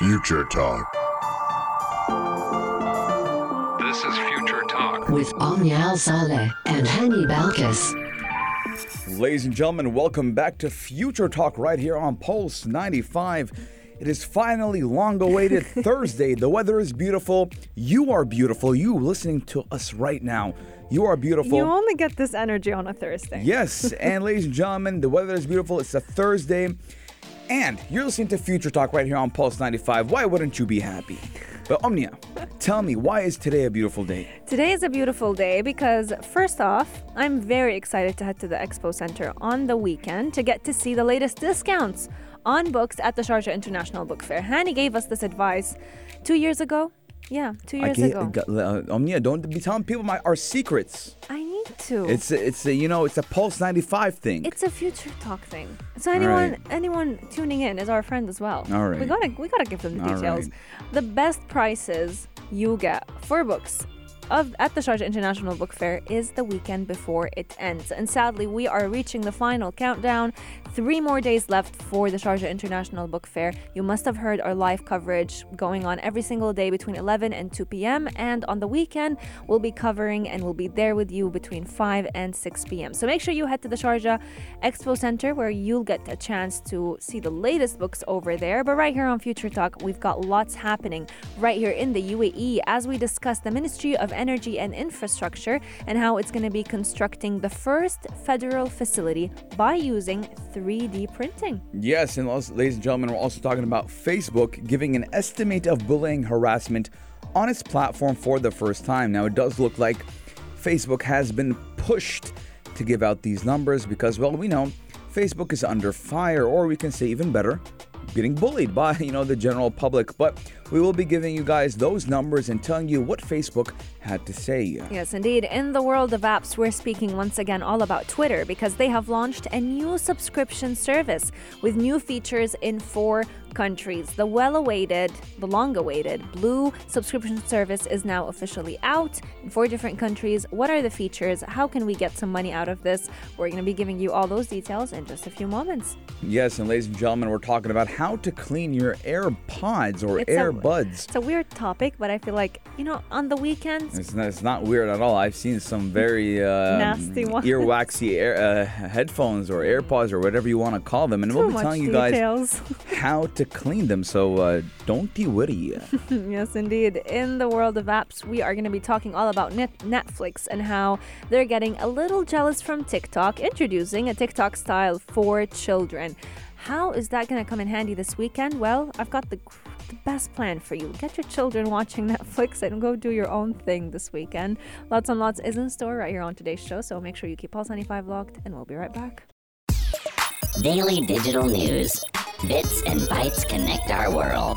Future Talk. This is Future Talk. with Omnial Saleh and Hani Balkis. Ladies and gentlemen, welcome back to Future Talk right here on Pulse 95. It is finally long awaited Thursday. The weather is beautiful. You are beautiful. You listening to us right now. You are beautiful. You only get this energy on a Thursday. Yes, and ladies and gentlemen, the weather is beautiful. It's a Thursday, and you're listening to Future Talk right here on Pulse 95. Why wouldn't you be happy? But Omnia, tell me, why is today a beautiful day? Today is a beautiful day because, first off, I'm very excited to head to the Expo Center on the weekend to get to see the latest discounts on books at the Sharjah International Book Fair. Hani gave us this advice two years ago. Yeah, two years ago. uh, Omnia, don't be telling people my our secrets. I need to. It's a, it's a, you know it's a Pulse 95 thing. It's a future talk thing. So anyone right. anyone tuning in is our friend as well. All right. We gotta we gotta give them the All details. right. The best prices you get for books of at the Sharjah International Book Fair is the weekend before it ends. And sadly we are reaching the final countdown. Three more days left for the Sharjah International Book Fair. You must have heard our live coverage going on every single day between 11 and 2 p.m. And on the weekend, we'll be covering and we'll be there with you between 5 and 6 p.m. So make sure you head to the Sharjah Expo Center where you'll get a chance to see the latest books over there. But right here on Future Talk, we've got lots happening right here in the UAE as we discuss the Ministry of Energy and Infrastructure and how it's going to be constructing the first federal facility by using 3D printing. Yes, and ladies and gentlemen, we're also talking about Facebook giving an estimate of bullying harassment on its platform for the first time. Now, it does look like Facebook has been pushed to give out these numbers because, well, we know Facebook is under fire, or we can say even better, getting bullied by, you know, the general public. But we will be giving you guys those numbers and telling you what Facebook had to say. Yes, indeed. In the world of apps, we're speaking once again all about Twitter because they have launched a new subscription service with new features in four countries. The well awaited, the long awaited Blue subscription service is now officially out in four different countries. What are the features? How can we get some money out of this? We're going to be giving you all those details in just a few moments. Yes, and ladies and gentlemen, we're talking about how to clean your AirPods or It's a- AirBuds. It's a weird topic, but I feel like, you know, on the weekends, It's not, it's not weird at all. I've seen some very uh, Nasty ones. earwaxy air, uh, headphones or AirPods or whatever you want to call them, and too we'll be telling you guys details. how to clean them. So uh, don't be witty. Yes, indeed. In the world of apps, we are going to be talking all about net- Netflix and how they're getting a little jealous from TikTok, introducing a TikTok style for children. How is that going to come in handy this weekend? Well, I've got the, the best plan for you. Get your children watching Netflix and go do your own thing this weekend. Lots and Lots is in store right here on today's show, so make sure you keep Pulse 95 locked, and we'll be right back. Daily digital news. Bits and bytes connect our world.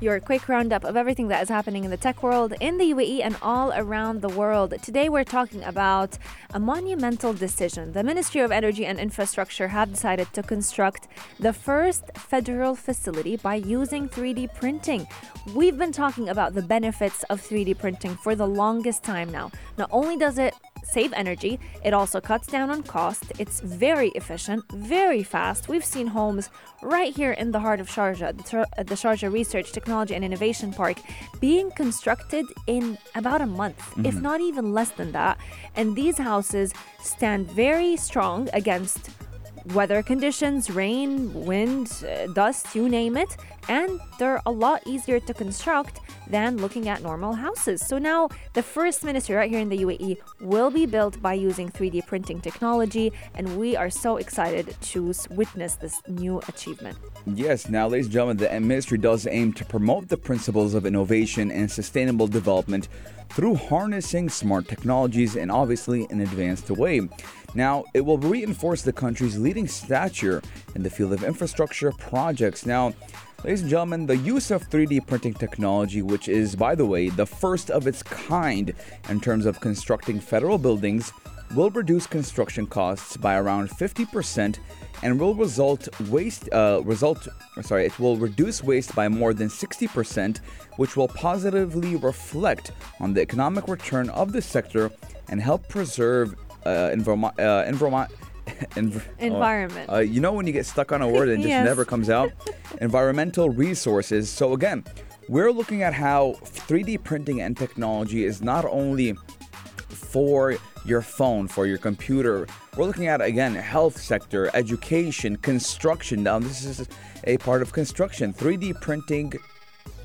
Your quick roundup of everything that is happening in the tech world, in the UAE, and all around the world. Today, we're talking about a monumental decision. The Ministry of Energy and Infrastructure have decided to construct the first federal facility by using 3D printing. We've been talking about the benefits of 3D printing for the longest time now. Not only does it save energy. It also cuts down on cost. It's very efficient, very fast. We've seen homes right here in the heart of Sharjah, the, Sharjah Research, Technology and Innovation Park, being constructed in about a month, if mm-hmm. not even less than that. And these houses stand very strong against weather conditions, rain, wind, uh, dust, you name it, and they're a lot easier to construct than looking at normal houses. So now the first ministry right here in the UAE will be built by using 3D printing technology, and we are so excited to witness this new achievement. Yes, now, ladies and gentlemen, the ministry does aim to promote the principles of innovation and sustainable development through harnessing smart technologies and obviously an advanced way. Now, it will reinforce the country's leading stature in the field of infrastructure projects. Now, ladies and gentlemen, the use of 3D printing technology, which is, by the way, the first of its kind in terms of constructing federal buildings, will reduce construction costs by around 50% and will result waste uh, result sorry it will reduce waste by more than 60% which will positively reflect on the economic return of the sector and help preserve uh, environment uh, Env- Environment. Uh, you know when you get stuck on a word and just Yes. never comes out? Environmental resources. So, again, we're looking at how 3D printing and technology is not only for your phone, for your computer. We're looking at again health sector, education, construction. Now this is a part of construction. 3D printing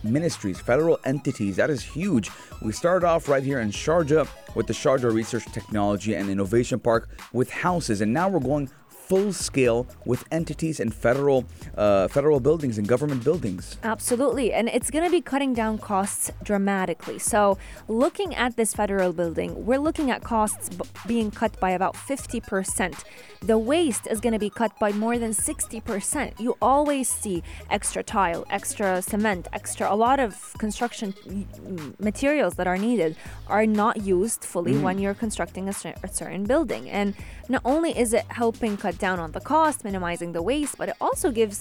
ministries, federal entities. That is huge. We started off right here in Sharjah with the Sharjah Research Technology and Innovation Park with houses, and now we're going full scale with entities and federal uh, federal buildings and government buildings. Absolutely. And it's going to be cutting down costs dramatically. So, looking at this federal building, we're looking at costs b- being cut by about 50%. The waste is going to be cut by more than 60%. You always see extra tile, extra cement, extra, a lot of construction mm, materials that are needed are not used fully when you're constructing a, a certain building. And not only is it helping cut down on the cost, minimizing the waste, but it also gives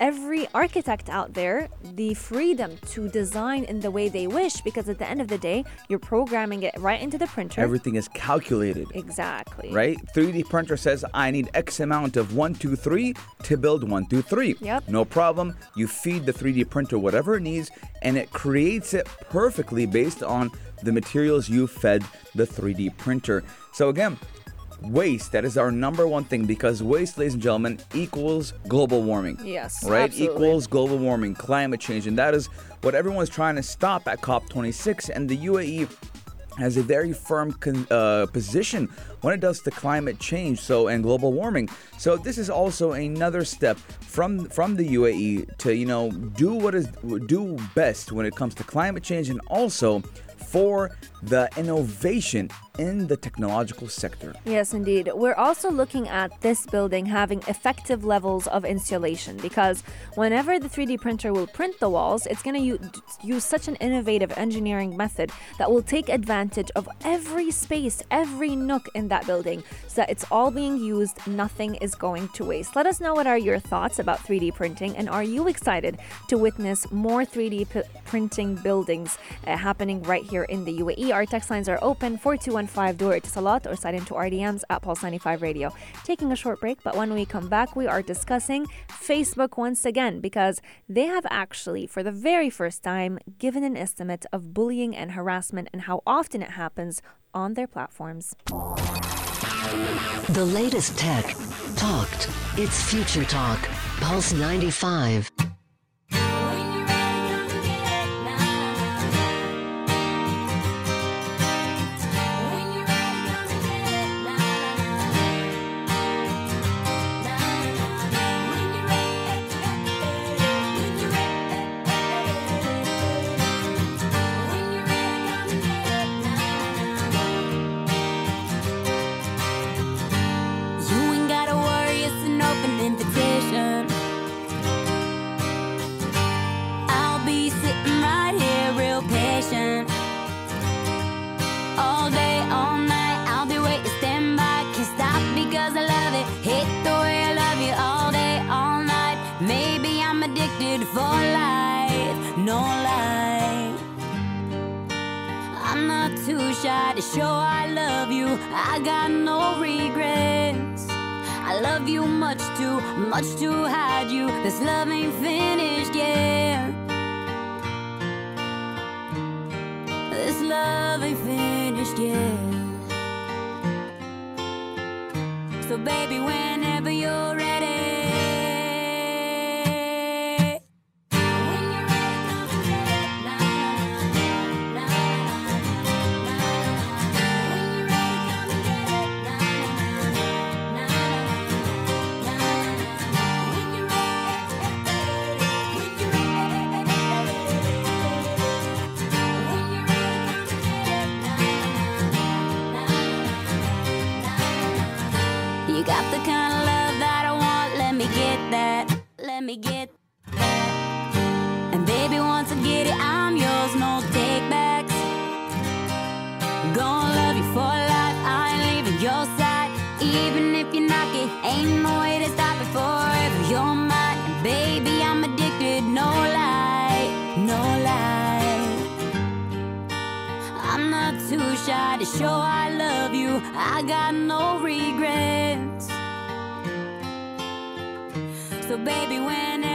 every architect out there the freedom to design in the way they wish because at the end of the day, you're programming it right into the printer. Everything is calculated. exactly. right? 3D printer says I need X amount of 123 to build 123. Yep. No problem. You feed the 3D printer whatever it needs and it creates it perfectly based on the materials you fed the 3D printer. So again, waste that is our number one thing because waste ladies and gentlemen equals global warming Yes, right absolutely. equals global warming climate change and that is what everyone's trying to stop at cop26 and the uae has a very firm con- uh, position when it does to climate change so and global warming so this is also another step from from the UAE to you know do what is do best when it comes to climate change and also for the innovation in the technological sector Yes, indeed. We're also looking at this building having effective levels of insulation because whenever the 3D printer will print the walls, it's going to use such an innovative engineering method that will take advantage of every space, every nook in that building so that it's all being used, nothing is going to waste. Let us know what are your thoughts about 3D printing and are you excited to witness more 3D p- printing buildings uh, happening right here in the UAE? Our text lines are open 4215 Door to Salat or sign into RDMs at Pulse 95 Radio. Taking a short break, but when we come back, we are discussing Facebook once again because they have actually, for the very first time, given an estimate of bullying and harassment and how often it happens on their platforms. The latest tech. Talked. It's Future Talk. Pulse 95. You got the kind of love that I want. Let me get that. Let me get that. And baby, once I get it, I'm yours. No takebacks. Gonna love you for life. I ain't leaving your side. Even if you knock it, ain't no way to stop it forever. You're mine. And baby, I'm addicted. No lie. No lie. I'm not too shy to show I love you. I got no regrets. So, baby, whenever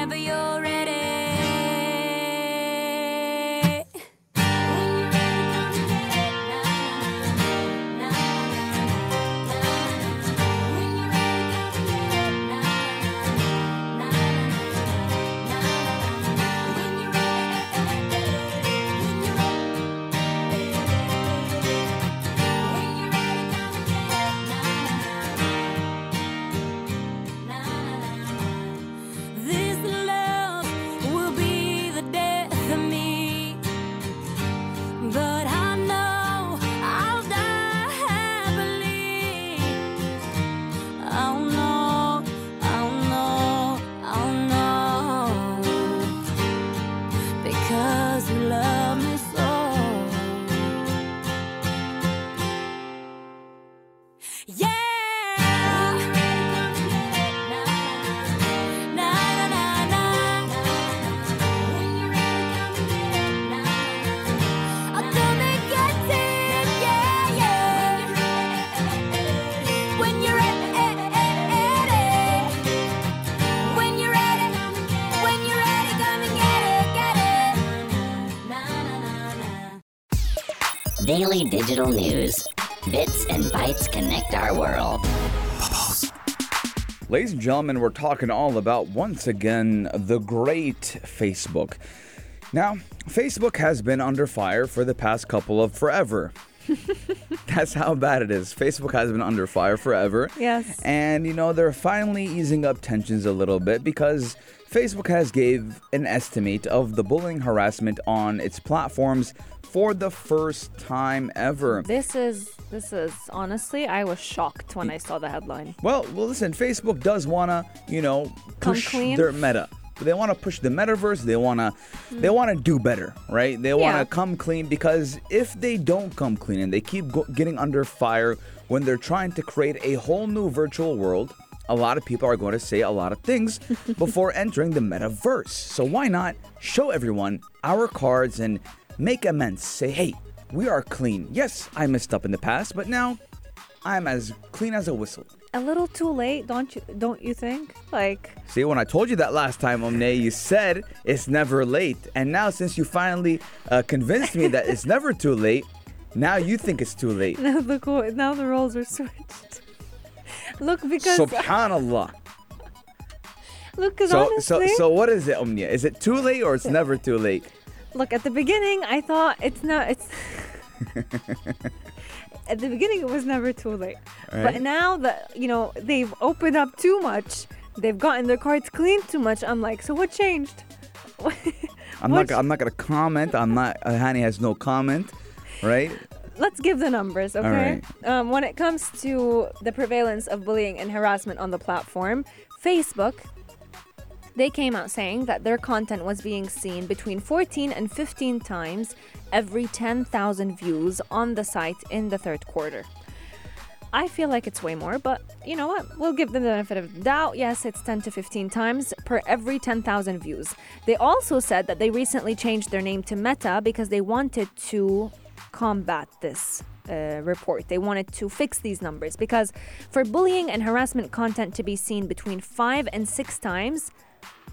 Daily digital news. Bits and bytes connect our world. Ladies and gentlemen, we're talking all about once again the great Facebook. Now, Facebook has been under fire for the past couple of forever. That's how bad it is. Facebook has been under fire forever. Yes. And you know, they're finally easing up tensions a little bit because Facebook has gave an estimate of the bullying harassment on its platforms for the first time ever. This is this is honestly, I was shocked when I saw the headline. Well, well, listen. Facebook does wanna, you know, push clean? their meta. They want to push the metaverse. They wanna, hmm. they wanna do better, right? They wanna Yeah. come clean because if they don't come clean and they keep go- getting under fire when they're trying to create a whole new virtual world, a lot of people are going to say a lot of things before entering the metaverse. So why not show everyone our cards and make amends? Say, hey, we are clean. Yes, I messed up in the past, but now I'm as clean as a whistle. A little too late, don't you don't you think? Like See, when I told you that last time, Omne, you said it's never late. And now, since you finally uh, convinced me that it's never too late, now you think it's too late. now look what- now the roles are switched. Look because Subhanallah. look because So, honestly so, so what is it, Omnia? Is it too late or it's never too late? Look, at the beginning, I thought it's not. It's at the beginning, it was never too late. But now that you know they've opened up too much, they've gotten their cards cleaned too much. I'm like, so what changed? I'm What- not. I'm not gonna comment. I'm not. Uh, Hani has no comment, right? Let's give the numbers, okay? right. Um, when it comes to the prevalence of bullying and harassment on the platform, Facebook. They came out saying that their content was being seen between 14 and 15 times every 10,000 views on the site in the third quarter. I feel like it's way more, but you know what? We'll give them the benefit of the doubt. Yes, it's 10 to 15 times per every 10,000 views. They also said that they recently changed their name to Meta because they wanted to combat this uh, report. They wanted to fix these numbers because for bullying and harassment content to be seen between five and six times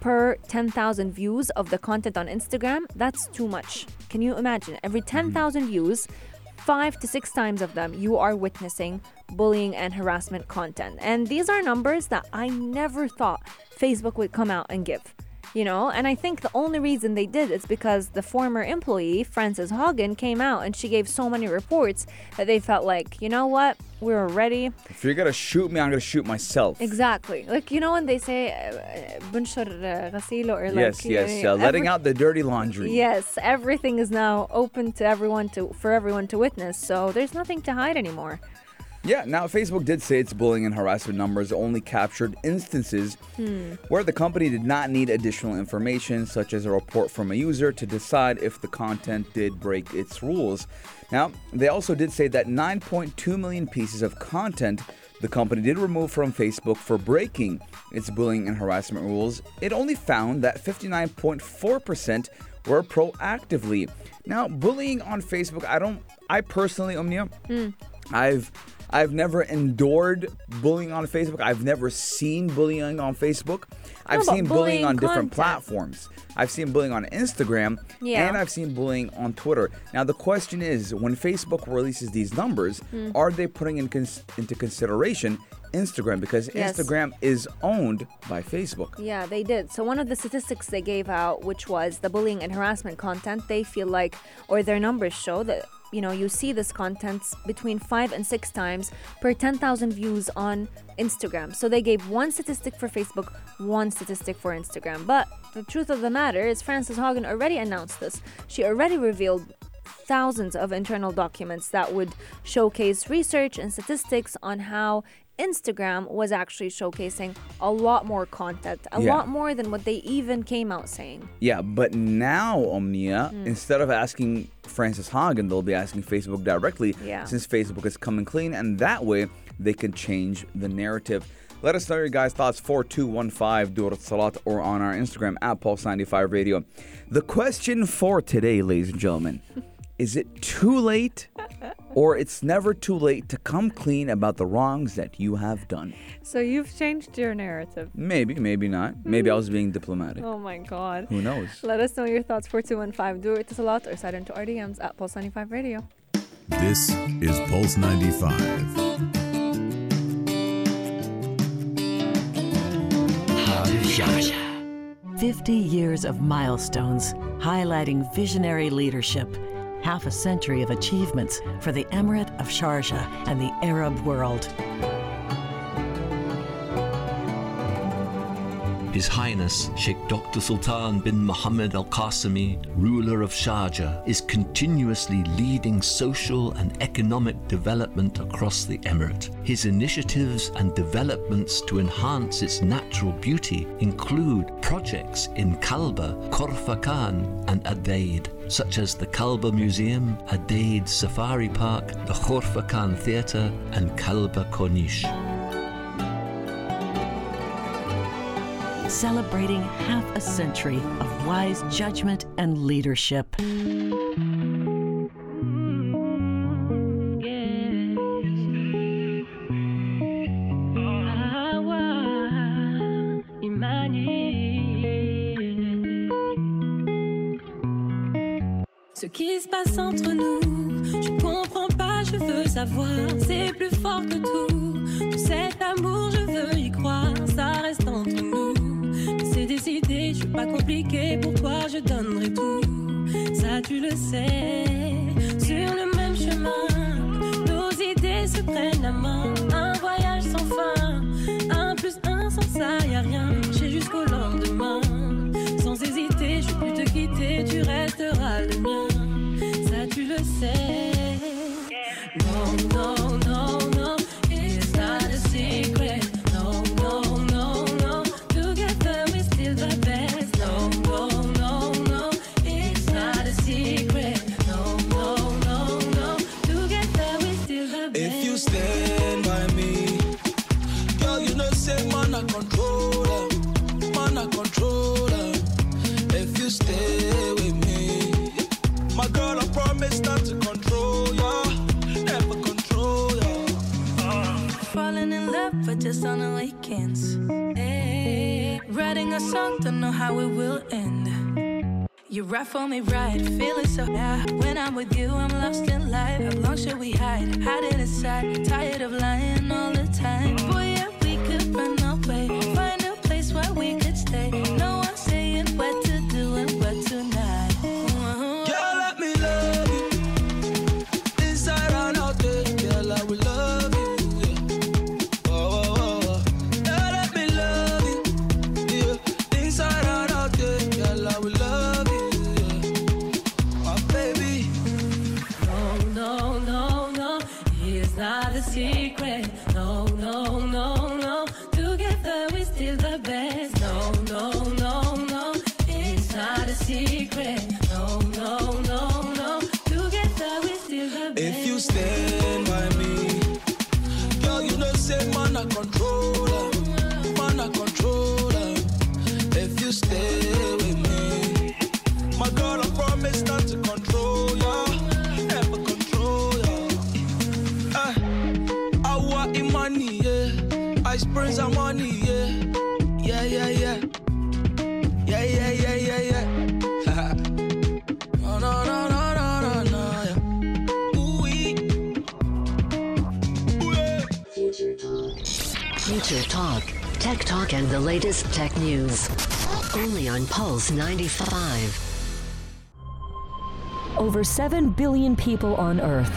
per 10,000 views of the content on Instagram, that's too much. Can you imagine? Every mm-hmm. 10,000 views, five to six times of them, you are witnessing bullying and harassment content. And these are numbers that I never thought Facebook would come out and give you know? And i think the only reason they did is because the former employee Frances Haugen came out and she gave so many reports that they felt like you know what? We were ready. If you're gonna shoot me i'm gonna shoot myself. Exactly. Like you know when they say uh, uh, bunshur uh, or like yes yes know, uh, every- letting out the dirty laundry. Yes everything is now open to everyone to for everyone to witness so there's nothing to hide anymore. Yeah, now Facebook did say its bullying and harassment numbers only captured instances hmm. where the company did not need additional information, such as a report from a user, to decide if the content did break its rules. Now, they also did say that 9.2 million pieces of content the company did remove from Facebook for breaking its bullying and harassment rules. It only found that 59.4% were proactively. Now, bullying on Facebook, I don't, I personally, Omnia, hmm. I've I've never endured bullying on Facebook. I've never seen bullying on Facebook. I've seen bullying bullying on different platforms. I've seen bullying on Instagram Yeah. and I've seen bullying on Twitter. Now the question is, when Facebook releases these numbers, Hmm. are they putting in cons- into consideration Instagram because Yes. Instagram is owned by Facebook? Yeah, they did. So one of the statistics they gave out, which was the bullying and harassment content, they feel like, or their numbers show that you know you see this content between five and six times per 10,000 views on Instagram. So they gave one statistic for Facebook, one statistic for Instagram. But the truth of the matter is, Frances Haugen already announced this. She already revealed thousands of internal documents that would showcase research and statistics on how Instagram was actually showcasing a lot more content, a Yeah. lot more than what they even came out saying. Yeah, but now, Omnia, Hmm. instead of asking Frances Haugen, they'll be asking Facebook directly Yeah. since Facebook is coming clean, and that way they can change the narrative. Let us know your guys' thoughts 4215 Durat Salat or on our Instagram at Pulse95 Radio. The question for today, ladies and gentlemen, is it too late or it's never too late to come clean about the wrongs that you have done? So you've changed your narrative. Maybe, maybe not. Maybe I was being diplomatic. Oh my god. Who knows? Let us know your thoughts 4215. Do it a lot or send into our DMs at Pulse 95 Radio. This is Pulse 95. 50 years of milestones highlighting visionary leadership, half a century of achievements for the Emirate of Sharjah and the Arab world. His Highness Sheikh Dr. Sultan bin Mohammed Al Qasimi, ruler of Sharjah, is continuously leading social and economic development across the emirate. His initiatives and developments to enhance its natural beauty include projects in Kalba, Khorfakkan, and Adaid, such as the Kalba Museum, Adaid Safari Park, the Khorfakkan Theatre, and Kalba Corniche. Celebrating half a century of wise judgment and leadership. Ce qui se passe entre nous, je comprends pas, je veux savoir, c'est plus fort que tout. Tout cet amour, je veux y croire, ça reste entre nous. Pas compliqué, pour toi je donnerai tout. Ça tu le sais, sur le même chemin, nos idées se prennent la main. Un voyage sans fin, un plus un sans ça y a rien. J'ai jusqu'au lendemain, sans hésiter, je peux te quitter, tu resteras le mien. Ça tu le sais. Don't know how it will end. You for me right, feeling so yeah. When I'm with you, I'm lost in life. How long should we hide? Hide it aside. Tired of lying all the time. Boy, yeah, we could run away. Future Talk, Tech Talk, and the latest tech news. Only on Pulse 95. Over 7 billion people on Earth.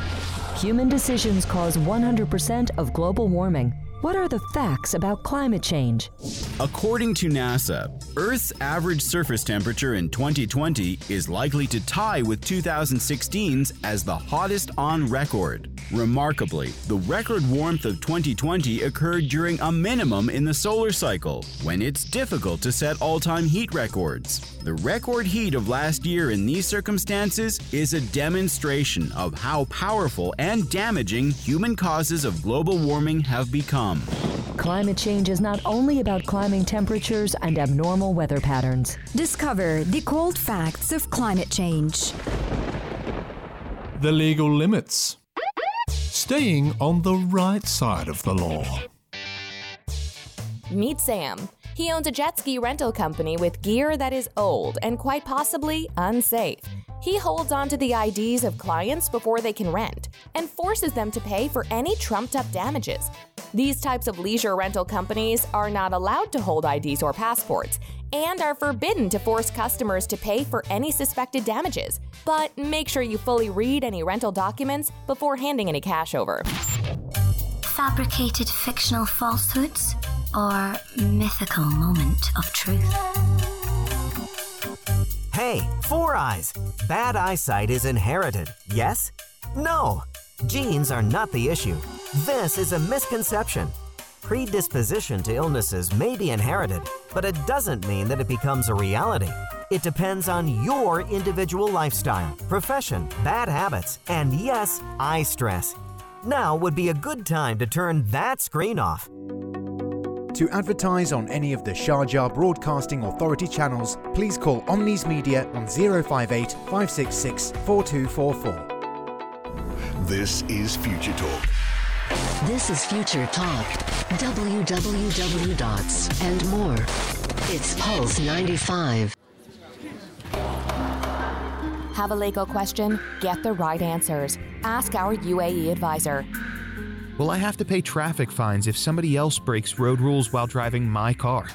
Human decisions cause 100% of global warming. What are the facts about climate change? According to NASA, Earth's average surface temperature in 2020 is likely to tie with 2016's as the hottest on record. Remarkably, the record warmth of 2020 occurred during a minimum in the solar cycle, when it's difficult to set all time heat records. The record heat of last year in these circumstances is a demonstration of how powerful and damaging human causes of global warming have become. Climate change is not only about climbing temperatures and abnormal weather patterns. Discover the cold facts of climate change. The legal limits. Staying on the right side of the law. Meet Sam. He owns a jet ski rental company with gear that is old and quite possibly unsafe. He holds onto the IDs of clients before they can rent and forces them to pay for any trumped up damages. These types of leisure rental companies are not allowed to hold IDs or passports and are forbidden to force customers to pay for any suspected damages. But make sure you fully read any rental documents before handing any cash over. Fabricated fictional falsehoods or mythical moment of truth? Hey, Four Eyes! Bad eyesight is inherited, yes? No! Genes are not the issue. This is a misconception. Predisposition to illnesses may be inherited, but it doesn't mean that it becomes a reality. It depends on your individual lifestyle, profession, bad habits, and yes, eye stress. Now would be a good time to turn that screen off. To advertise on any of the Sharjah Broadcasting Authority channels, please call Omnis Media on 058 566 4244. This is Future Talk. This is Future Talk. www dots and more. It's Pulse 95. Have a legal question? Get the right answers. Ask our UAE advisor. Will I have to pay traffic fines if somebody else breaks road rules while driving my car?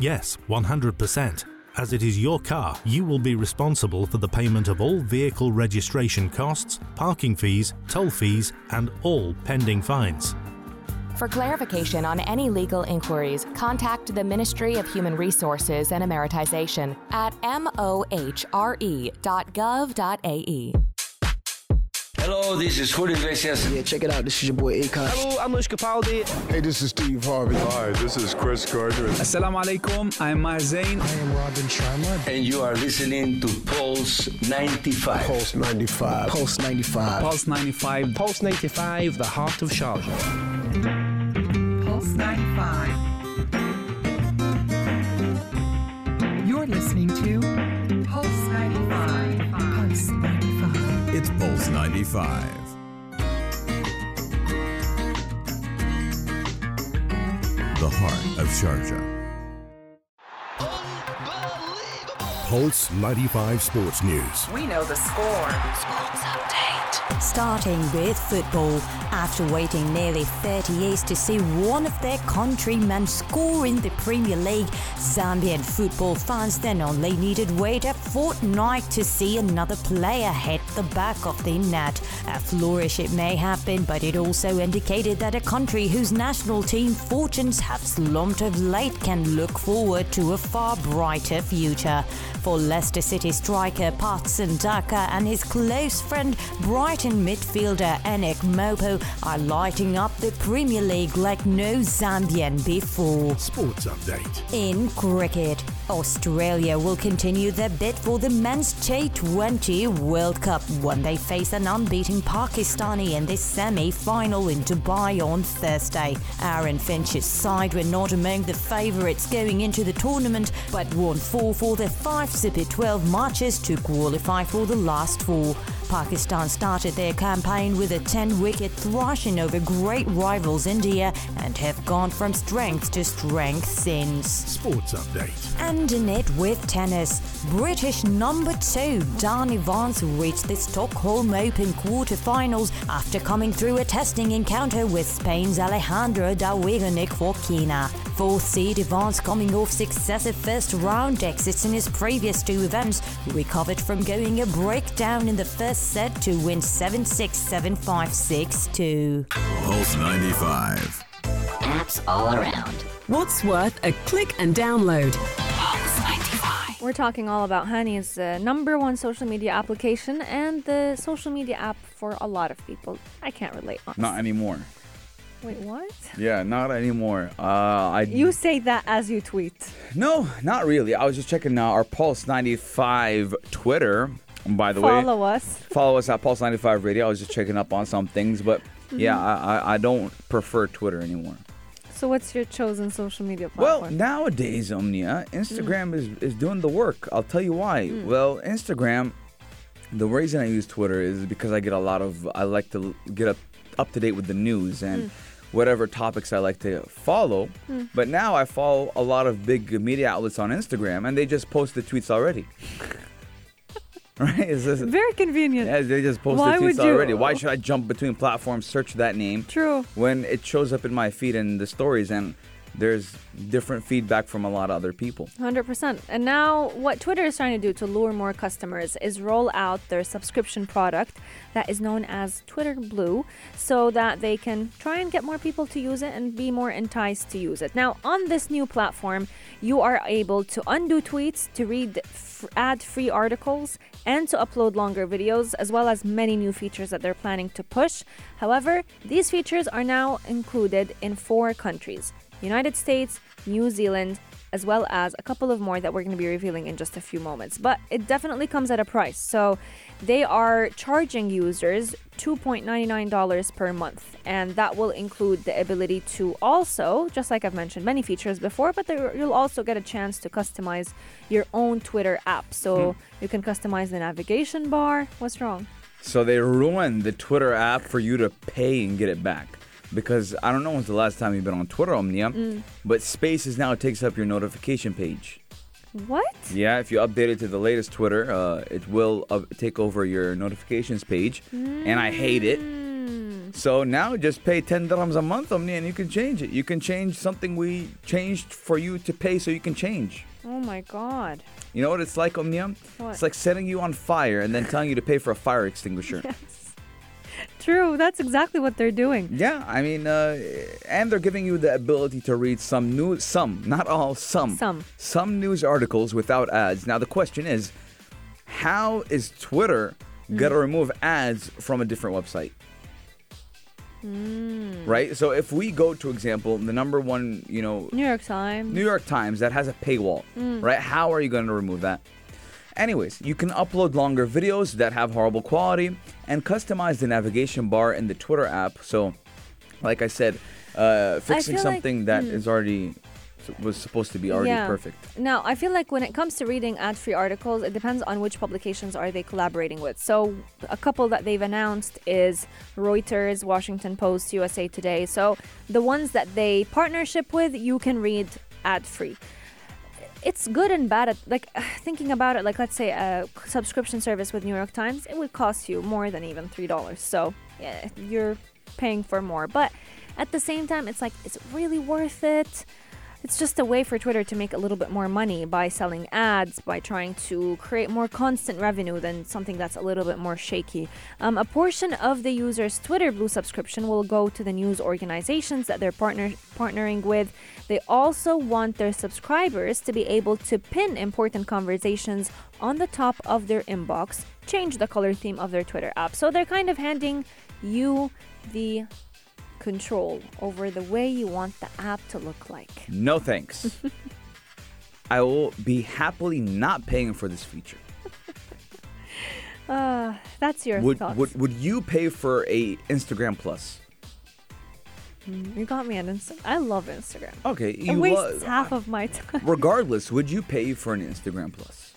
Yes, 100%. As it is your car, you will be responsible for the payment of all vehicle registration costs, parking fees, toll fees, and all pending fines. For clarification on any legal inquiries, contact the Ministry of Human Resources and Emiratisation at mohre.gov.ae. Hello, this is Julio Iglesias. Yeah, check it out. This is your boy Akon. Hello, I'm Lewis Capaldi. Hey, this is Steve Harvey. Hi, this is Chris Carter. Assalamu alaikum. I'm Maher Zain. I am Robin Sharma. And you are listening to Pulse 95. Pulse 95. Pulse 95. Pulse 95. Pulse 95, the heart of Sharjah. Pulse 95. You're listening to 95. The heart of Sharjah. Pulse 95 Sports News. We know the score. Sports update. Starting with football. After waiting nearly 30 years to see one of their countrymen score in the Premier League, Zambian football fans then only needed wait a fortnight to see another player hit the back of the net. A flourish it may have been, but it also indicated that a country whose national team fortunes have slumped of late can look forward to a far brighter future. For Leicester City striker Patson Daka and his close friend Brighton midfielder Enock Mwepu are lighting up the Premier League like no Zambian before. Sports update. In cricket, Australia will continue their bid for the men's T20 World Cup when they face an unbeaten Pakistani in the semi final in Dubai on Thursday. Aaron Finch's side were not among the favourites going into the tournament, but won four for their five Super 12 matches to qualify for the last four. Pakistan started their campaign with a 10 wicket thrashing over great rivals India and have gone from strength to strength since. Sports update. And in it with tennis, British number two Dan Evans reached the Stockholm Open quarterfinals after coming through a testing encounter with Spain's Alejandro Davidovich Fokina. Fourth seed Evans coming off successive first round exits in his previous two events, recovered from going a breakdown in the first set to win 7 6 7 5 6 2. Pulse 95. Apps all around. What's worth a click and download? We're talking all about Honey Honey's uh, number one social media application and the social media app for a lot of people. I can't relate. Honestly. Not anymore. Wait, what? Yeah, not anymore. Uh, I You say that as you tweet. no, not really. I was just checking uh, our Pulse 95 Twitter. By the way, Follow us. follow us at Pulse 95 Radio. I was just checking up on some things, but yeah, Mhm. I, I I don't prefer Twitter anymore. So, what's your chosen social media Well, nowadays, Omnia, Instagram is, is doing the work. I'll tell you why. Mm. Well, Instagram, the reason I use Twitter is because I get a lot of, I like to get up, up to date with the news and Mm. Whatever topics I like to follow. Mm. But now I follow a lot of big media outlets on Instagram and they just post the tweets already. right? It's just- Very convenient. yeah, they just posted Why tweets would you- already. Why should I jump between platforms, search that name? True. When it shows up in my feed and the stories, and there's different feedback from a lot of other people. 100%. And now, what Twitter is trying to do to lure more customers is roll out their subscription product that is known as Twitter Blue so that they can try and get more people to use it and be more enticed to use it. Now, on this new platform, you are able to undo tweets, to read f- ad free articles, and to upload longer videos, as well as many new features that they're planning to push. However, these features are now included in four countries United States, New Zealand, as well as a couple of more that we're going to be revealing in just a few moments. But it definitely comes at a price. So they are charging users $2.99 per month. And that will include the ability to also, just like I've mentioned many features before, but there, you'll also get a chance to customize your own Twitter app. So Hmm. you can customize the navigation bar. What's wrong? So they ruined the Twitter app for you to pay and get it back. Because I don't know when's the last time you've been on Twitter, Omnia, Mm. but Spaces now takes up your notification page. What? Yeah, if you update it to the latest Twitter, uh, it will uh, take over your notifications page, and I hate it. Mm. So now just pay 10 dirhams a month, Omnia, and you can change it. You can change something we changed for you to pay so you can change. Oh my God. You know what it's like, Omnia? What? It's like setting you on fire and then telling you to pay for a fire extinguisher. True. That's exactly what they're doing. Yeah, I mean, uh, and they're giving you the ability to read some news, some, not all, some, Some. some news articles without ads. Now the question is, how is Twitter gonna Mm. remove ads from a different website? Mm. Right. So if we go to example, the number one, you know, New York Times. New York Times that has a paywall, Mm. right? How are you going to remove that? Anyways, you can upload longer videos that have horrible quality and customize the navigation bar in the Twitter app. So, like I said, uh, fixing like- something that mm. is already was supposed to be already Yeah. perfect. Now, I feel like when it comes to reading ad-free articles, it depends on which publications are they collaborating with. So, a couple that they've announced is Reuters, Washington Post, USA Today. So, the ones that they partnership with, you can read ad-free. It's good and bad at like thinking about it. Like, let's say a subscription service with New York Times, it would cost you more than even three dollars. So, yeah, you're paying for more. But at the same time, it's like, is it really worth it? It's just a way for Twitter to make a little bit more money by selling ads, by trying to create more constant revenue than something that's a little bit more shaky. Um, a portion of the user's Twitter Blue subscription will go to the news organizations that they're partner- partnering with. They also want their subscribers to be able to pin important conversations on the top of their inbox, change the color theme of their Twitter app. So they're kind of handing you the control over the way you want the app to look like. No thanks. I will be happily not paying for this feature. Uh, that's your Would, thoughts. would would you pay for a Instagram Plus? Mm, you got me on Instagram. I love Instagram. Okay, it wastes wa- half of my time. Regardless, would you pay for an Instagram Plus?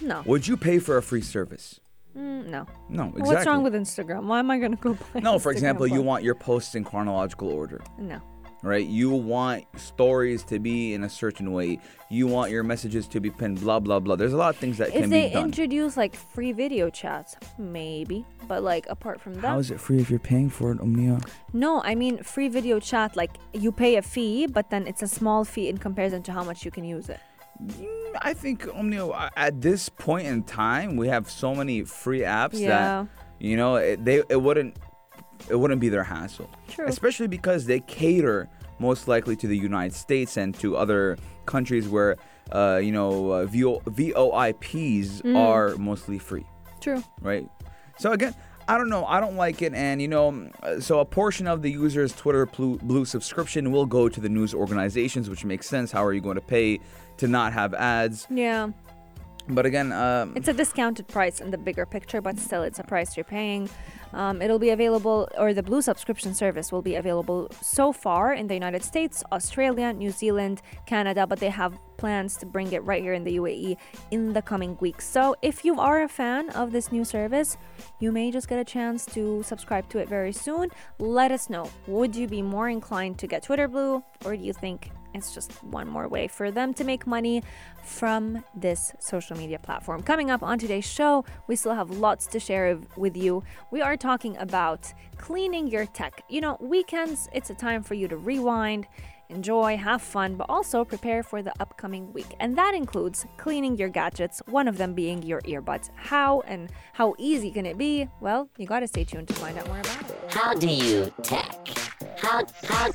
No. Would you pay for a free service? Mm, no. No, What's wrong with Instagram? Why am I gonna go play? No, for Instagram example, you want your posts in chronological order. No. right? You want stories to be in a certain way. You want your messages to be pinned, blah blah blah. There's a lot of things that If can they be done. introduce like free video chats, maybe. But like apart from that, How is it free if you're paying for it, Omnia? no, I mean free video chat. Like you pay a fee, but then it's a small fee in comparison to how much you can use it. I think Omnia at this point in time, we have so many free apps Yeah. that you know it, they it wouldn't it wouldn't be their hassle. True. Especially because they cater most likely to the United States and to other countries where uh, you know uh, VO, VOIPs Mm. are mostly free. True. right? So again, I don't know. I don't like it, and you know, so a portion of the user's Twitter Blue, Blue subscription will go to the news organizations, which makes sense. How are you going to pay to not have ads? Yeah. But again, um, It's a discounted price in the bigger picture, but still, it's a price you're paying. Um, it'll be available, or the Blue subscription service will be available so far in the United States, Australia, New Zealand, Canada, but they have plans to bring it right here in the UAE in the coming weeks. So if you are a fan of this new service, you may just get a chance to subscribe to it very soon. Let us know. Would you be more inclined to get Twitter Blue, or do you think it's just one more way for them to make money from this social media platform. Coming up on today's show, we still have lots to share with you. We are talking about cleaning your tech. You know, weekends, it's a time for you to rewind, enjoy, have fun, but also prepare for the upcoming week. And that includes cleaning your gadgets, one of them being your earbuds. How and how easy can it be? Well, you got to stay tuned to find out more about it. How do you tech? How how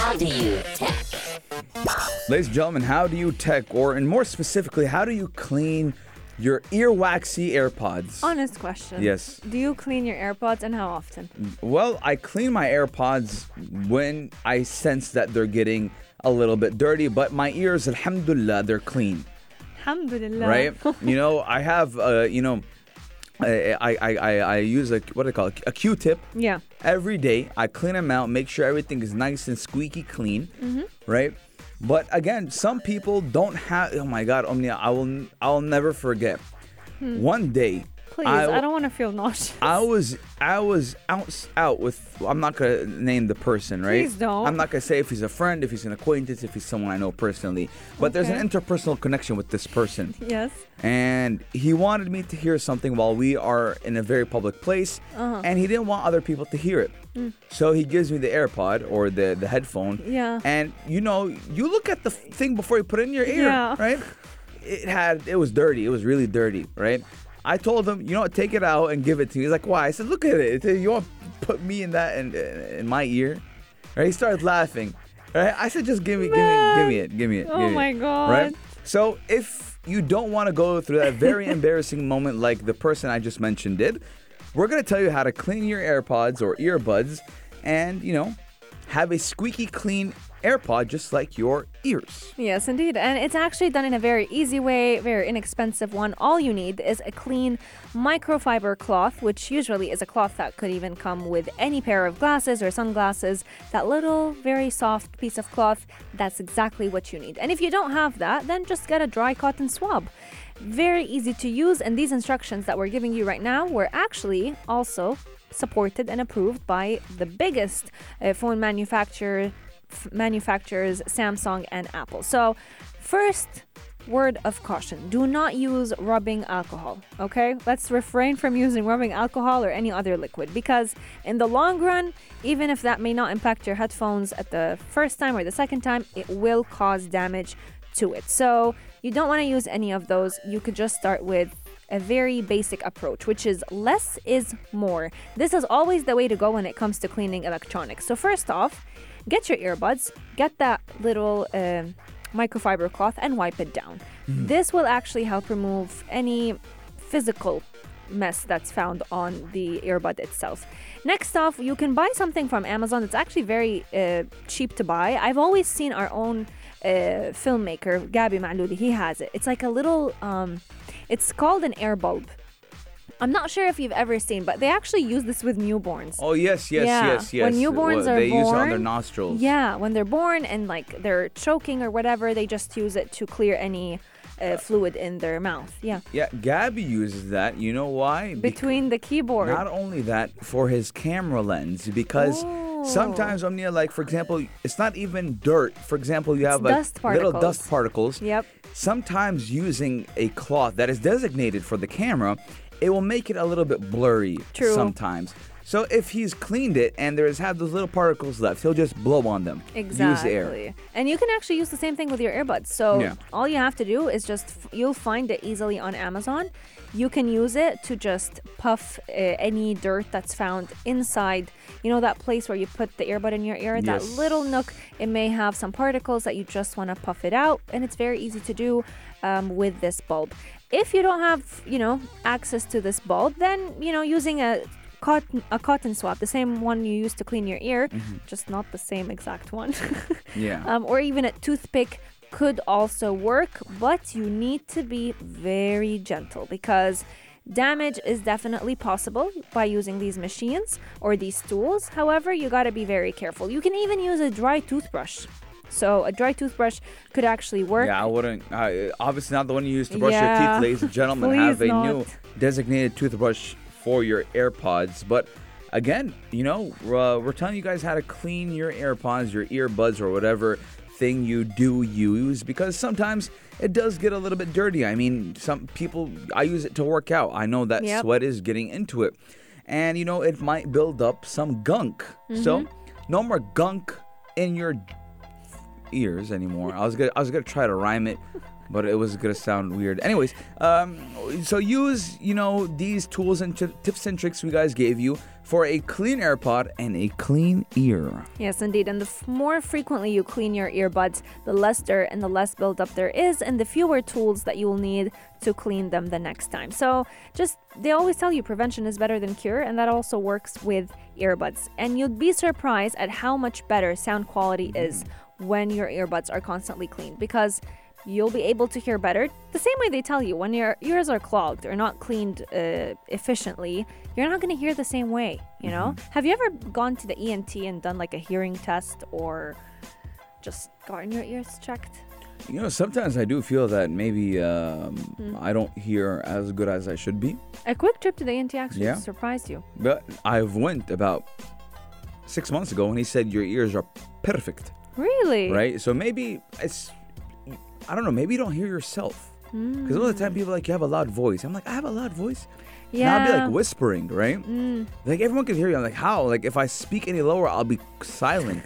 how do you tech? ladies and gentlemen, how do you tech, or and more specifically, how do you clean your earwaxy AirPods? Honest question. Yes. Do you clean your AirPods and how often? Well, I clean my AirPods when I sense that they're getting a little bit dirty, but my ears, alhamdulillah, they're clean. Alhamdulillah. right? you know, I have, uh, you know, I, I, I, I- use a what do I call it? A Q-tip. Yeah. Every day, I clean them out, make sure everything is nice and squeaky clean, Mhm. right? But again, some people don't have. Oh my God, Omnia, I will, I will never forget. Hmm. One day, Please, I, I, don't want to feel nauseous. I was I was out out with I'm not gonna name the person, right? Please don't. I'm not gonna say if he's a friend, if he's an acquaintance, if he's someone I know personally. But there's an interpersonal connection with this person. Yes. And he wanted me to hear something while we are in a very public place, Uh-huh. and he didn't want other people to hear it. Mm. So he gives me the AirPod or the the headphone. Yeah. And you know, you look at the thing before you put it in your ear, Yeah. right? It had it was dirty. It was really dirty, right? I told him, you know what, take it out and give it to me. He's like, why? I said, look at it. You want to put me in that in, in my ear? Right? He started laughing. Right? I said, just give me, give me, give me it, give me it. Oh give me my it." God. Right? So if you don't want to go through that very embarrassing moment like the person I just mentioned did, we're gonna tell you how to clean your AirPods or earbuds, and you know, have a squeaky clean AirPod just like your ears. Yes, indeed. And it's actually done in a very easy way, very inexpensive one. All you need is a clean microfiber cloth, which usually is a cloth that could even come with any pair of glasses or sunglasses. That little, very soft piece of cloth, that's exactly what you need. And if you don't have that, then just get a dry cotton swab. Very easy to use, and these instructions that we're giving you right now were actually also supported and approved by the biggest uh, phone manufacturer manufacturers Samsung and Apple. So, first word of caution do not use rubbing alcohol, okay? Let's refrain from using rubbing alcohol or any other liquid because, in the long run, even if that may not impact your headphones at the first time or the second time, it will cause damage to it. So, you don't want to use any of those. You could just start with a very basic approach, which is less is more. This is always the way to go when it comes to cleaning electronics. So, first off, get your earbuds, get that little um microfiber cloth, and wipe it down. Mhm. This will actually help remove any physical mess that's found on the earbud itself. Next off, you can buy something from Amazon. It's actually very uh, cheap to buy. I've always seen our own uh, filmmaker, Gabi Ma'louli, he has it. It's like a little, um, it's called an air bulb. I'm not sure if you've ever seen, but they actually use this with newborns. Oh yes, yes, Yeah, yes, yes. when newborns Well, are they use it on their nostrils. Yeah, when they're born and like they're choking or whatever, they just use it to clear any uh, fluid in their mouth. Yeah. Yeah, Gabby uses that. You know why? Between the keyboard. Not only that, for his camera lens, because Oh. sometimes Omnia, like for example, it's not even dirt. For example, you have like dust little dust particles. Yep. Sometimes using a cloth that is designated for the camera, it will make it a little bit blurry. True. Sometimes. So if he's cleaned it and there's have those little particles left, he'll just blow on them. Exactly. Use air. And you can actually use the same thing with your earbuds. So Yeah. all you have to do is just you'll find it easily on Amazon. You can use it to just puff uh, any dirt that's found inside. You know that place where you put the earbud in your ear, that little nook. It may have some particles that you just want to puff it out, and it's very easy to do um, with this bulb. If you don't have, you know, access to this bulb, then you know using a cotton a cotton swab, the same one you use to clean your ear, just not the same exact one. Yeah. um, or even a toothpick could also work, but you need to be very gentle because damage is definitely possible by using these machines or these tools. However, you got to be very careful. You can even use a dry toothbrush. So a dry toothbrush could actually work. Yeah, I wouldn't. Uh, obviously, not the one you use to brush Yeah. your teeth, ladies and gentlemen. have a new designated toothbrush for your AirPods. But again, you know, uh, we're telling you guys how to clean your AirPods, your earbuds, or whatever thing you do use because sometimes it does get a little bit dirty. I mean, some people, I use it to work out. I know that Yep. sweat is getting into it. And, you know, it might build up some gunk. So, Mhm. no more gunk in your ears anymore. I was gonna I was gonna try to rhyme it, but it was gonna sound weird. Anyways, um, so use you know these tools and t- tips and tricks we guys gave you for a clean AirPod and a clean ear. Yes, indeed. And the f- more frequently you clean your earbuds, the less dirt and the less buildup there is, and the fewer tools that you will need to clean them the next time. So, just they always tell you prevention is better than cure, and that also works with earbuds. And you'd be surprised at how much better sound quality is when your earbuds are constantly cleaned because you'll be able to hear better. The same way they tell you when your ears are clogged or not cleaned uh, efficiently, you're not going to hear the same way, you know? Have you ever gone to the ENT and done like a hearing test or just gotten your ears checked? You know, sometimes I do feel that maybe um, Hmm. I don't hear as good as I should be, A quick trip to the ENT actually Yeah. surprised you. but I've went about six months ago and he said your ears are perfect. Really? right? So maybe it's, I don't know, maybe you don't hear yourself. Because all the time people are like, you have a loud voice. I'm like, I have a loud voice? And I'll be like whispering, right? Mm. Like everyone can hear you. I'm like, how? Like if I speak any lower, I'll be silent.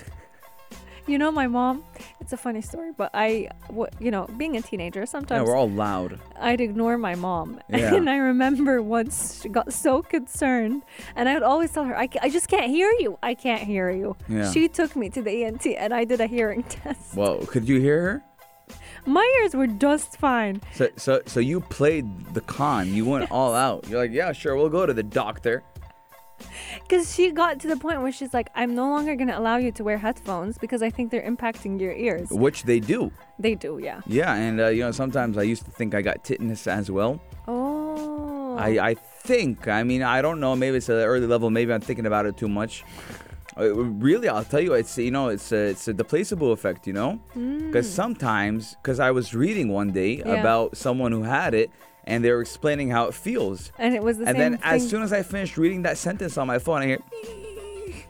You know, my mom, it's a funny story, but I, you know, being a teenager, sometimes Yeah, we're all loud. I'd ignore my mom. Yeah. And I remember once she got so concerned, and I would always tell her, I, I just can't hear you. I can't hear you. Yeah. She took me to the ENT, and I did a hearing test. Well, could you hear her? My ears were just fine. So, so, so you played the con. You went all out. You're like, yeah, sure, we'll go to the doctor. Because she got to the point where she's like, I'm no longer going to allow you to wear headphones because I think they're impacting your ears. Which they do. They do, yeah. Yeah, and uh, you know sometimes I used to think I got tinnitus as well. Oh. I, I think. I mean, I don't know. Maybe it's an early level. Maybe I'm thinking about it too much. Uh, really, I'll tell you, it's you know, it's a, it's a placebo effect. You know, because Mm. sometimes, because I was reading one day Yeah. about someone who had it, and they were explaining how it feels. And it was the same thing. and then as soon as I finished reading that sentence on my phone, I hear.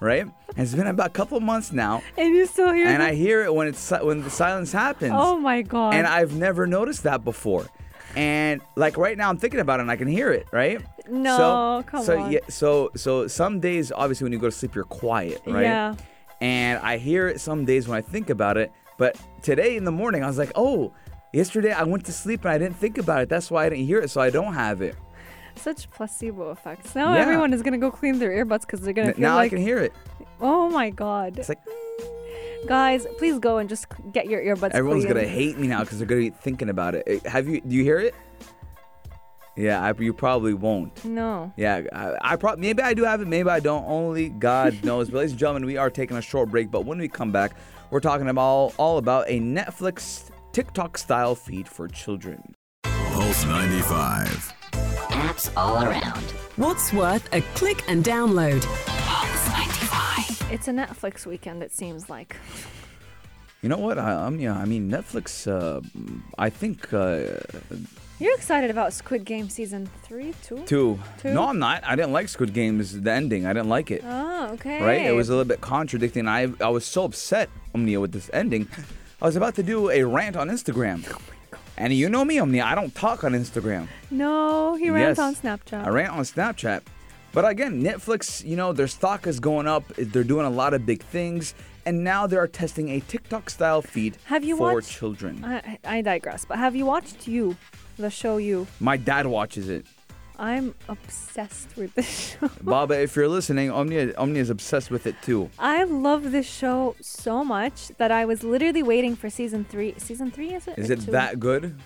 Right? And it's been about a couple months now, And you still hear and the- I hear it when it's when the silence happens. Oh my God. And I've never noticed that before. And like right now, I'm thinking about it and I can hear it, right? No, so, come so, on. Yeah, so so some days, obviously, when you go to sleep, you're quiet, right? Yeah. And I hear it some days when I think about it. But today in the morning, I was like, oh, yesterday I went to sleep and I didn't think about it. That's why I didn't hear it, so I don't have it. Such placebo effects. Now Yeah. everyone is going to go clean their earbuds because they're going to N- feel now like. I can hear it. Oh my God. It's like mm. Guys, please go and just get your earbuds everyone's gonna hate me now because they're gonna be thinking about it. Have you? Do you hear it? Yeah, I, you probably won't. No. Yeah, I, I probably maybe I do have it, maybe I don't. Only God knows. but ladies and gentlemen, we are taking a short break. But when we come back, we're talking about all about a Netflix TikTok style feed for children. Pulse 95. Apps all around. What's worth a click and download? Pulse 95. It's a Netflix weekend, it seems like. You know what? I, um, yeah, I mean Netflix. Uh, I think uh, You're excited about Squid Game season three, two? two. Two? No, I'm not. I didn't like Squid Games. The ending. I didn't like it. Oh, okay. Right? It was a little bit contradicting. I I was so upset, Omnia, with this ending. I was about to do a rant on Instagram. And you know me, Omni. I don't talk on Instagram. No, he ran Yes. on Snapchat. I rant on Snapchat. But again, Netflix, you know, their stock is going up. They're doing a lot of big things. And now they are testing a TikTok style feed Have you for watched- children. I, I digress, but have you watched You, the show You? My dad watches it. I'm obsessed with this show. Baba, if you're listening, Omnia, Omnia is obsessed with it too. I love this show so much that I was literally waiting for season three. Season three, is it? Is it two? that good?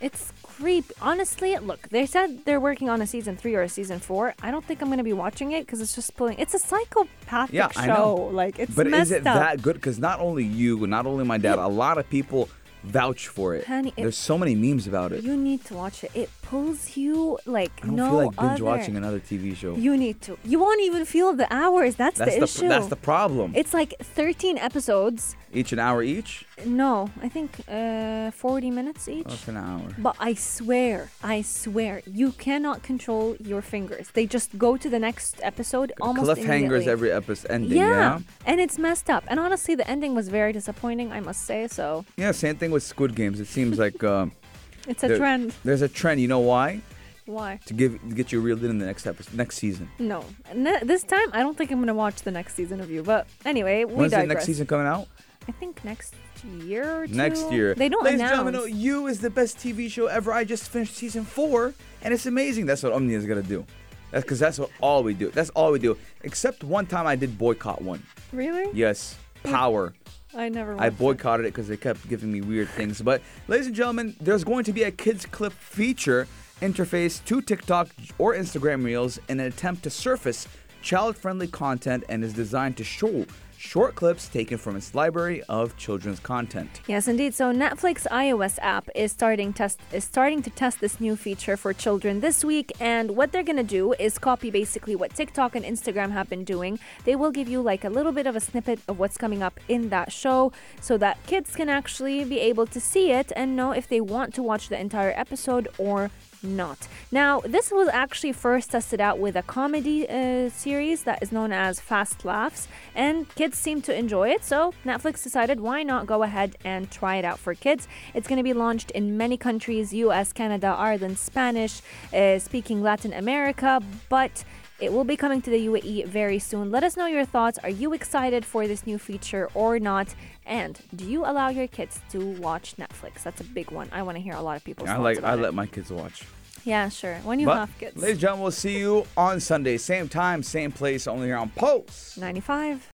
It's creepy. Honestly, look, they said they're working on a season three or a season four. I don't think I'm going to be watching it because it's just pulling. It's a psychopathic Yeah, show. I know. Like, it's but messed is it up. that good? Because not only you, not only my dad, a lot of people vouch for it. Honey, it- There's so many memes about it. You need to watch it. It pulls you like I don't no feel like binge other. watching another TV show. You need to. You won't even feel the hours. That's, that's the the, issue. that's the problem. It's like 13 episodes. Each an hour each. No, I think uh, 40 minutes each. Oh, an hour. But I swear, I swear, you cannot control your fingers. They just go to the next episode almost Cliffhangers every episode ending. yeah. Yeah. and it's messed up. And honestly, the ending was very disappointing. I must say. So Yeah. Same thing with Squid Games. It seems like um, it's a there- trend. There's a trend. You know why? Why? To give to get you reeled in in the next episode, next season. No, Ne- this time I don't think I'm gonna watch the next season of you. But anyway, we When's the next season coming out? I think next year or two. Next year. They don't Ladies announce. and gentlemen, You is the best TV show ever. I just finished season four, and it's amazing. That's what Omnia is gonna do. That's because that's what all we do. That's all we do. Except one time I did boycott one. Really? Yes, Power. I never. I watched it. boycotted it because they kept giving me weird things. But, ladies and gentlemen, there's going to be a kids clip feature interface to TikTok or Instagram Reels in an attempt to surface child friendly content and is designed to show short clips taken from its library of children's content. Yes, indeed. So Netflix iOS app is starting test is starting to test this new feature for children this week, and what they're gonna do is copy basically what TikTok and Instagram have been doing. They will give you like a little bit of a snippet of what's coming up in that show, so that kids can actually be able to see it and know if they want to watch the entire episode or not. Now, this was actually first tested out with a comedy uh, series that is known as Fast Laughs, and kids seem to enjoy it. So, Netflix decided why not go ahead and try it out for kids. It's going to be launched in many countries US, Canada, Ireland, Spanish uh, speaking Latin America, but it will be coming to the UAE very soon. Let us know your thoughts. Are you excited for this new feature or not? And do you allow your kids to watch Netflix? That's a big one. I want to hear a lot of people's I like I it. let my kids watch. Yeah, sure. When you but, have kids. ladies and gentlemen, we'll see you on Sunday, same time, same place, only here on Pulse. 95.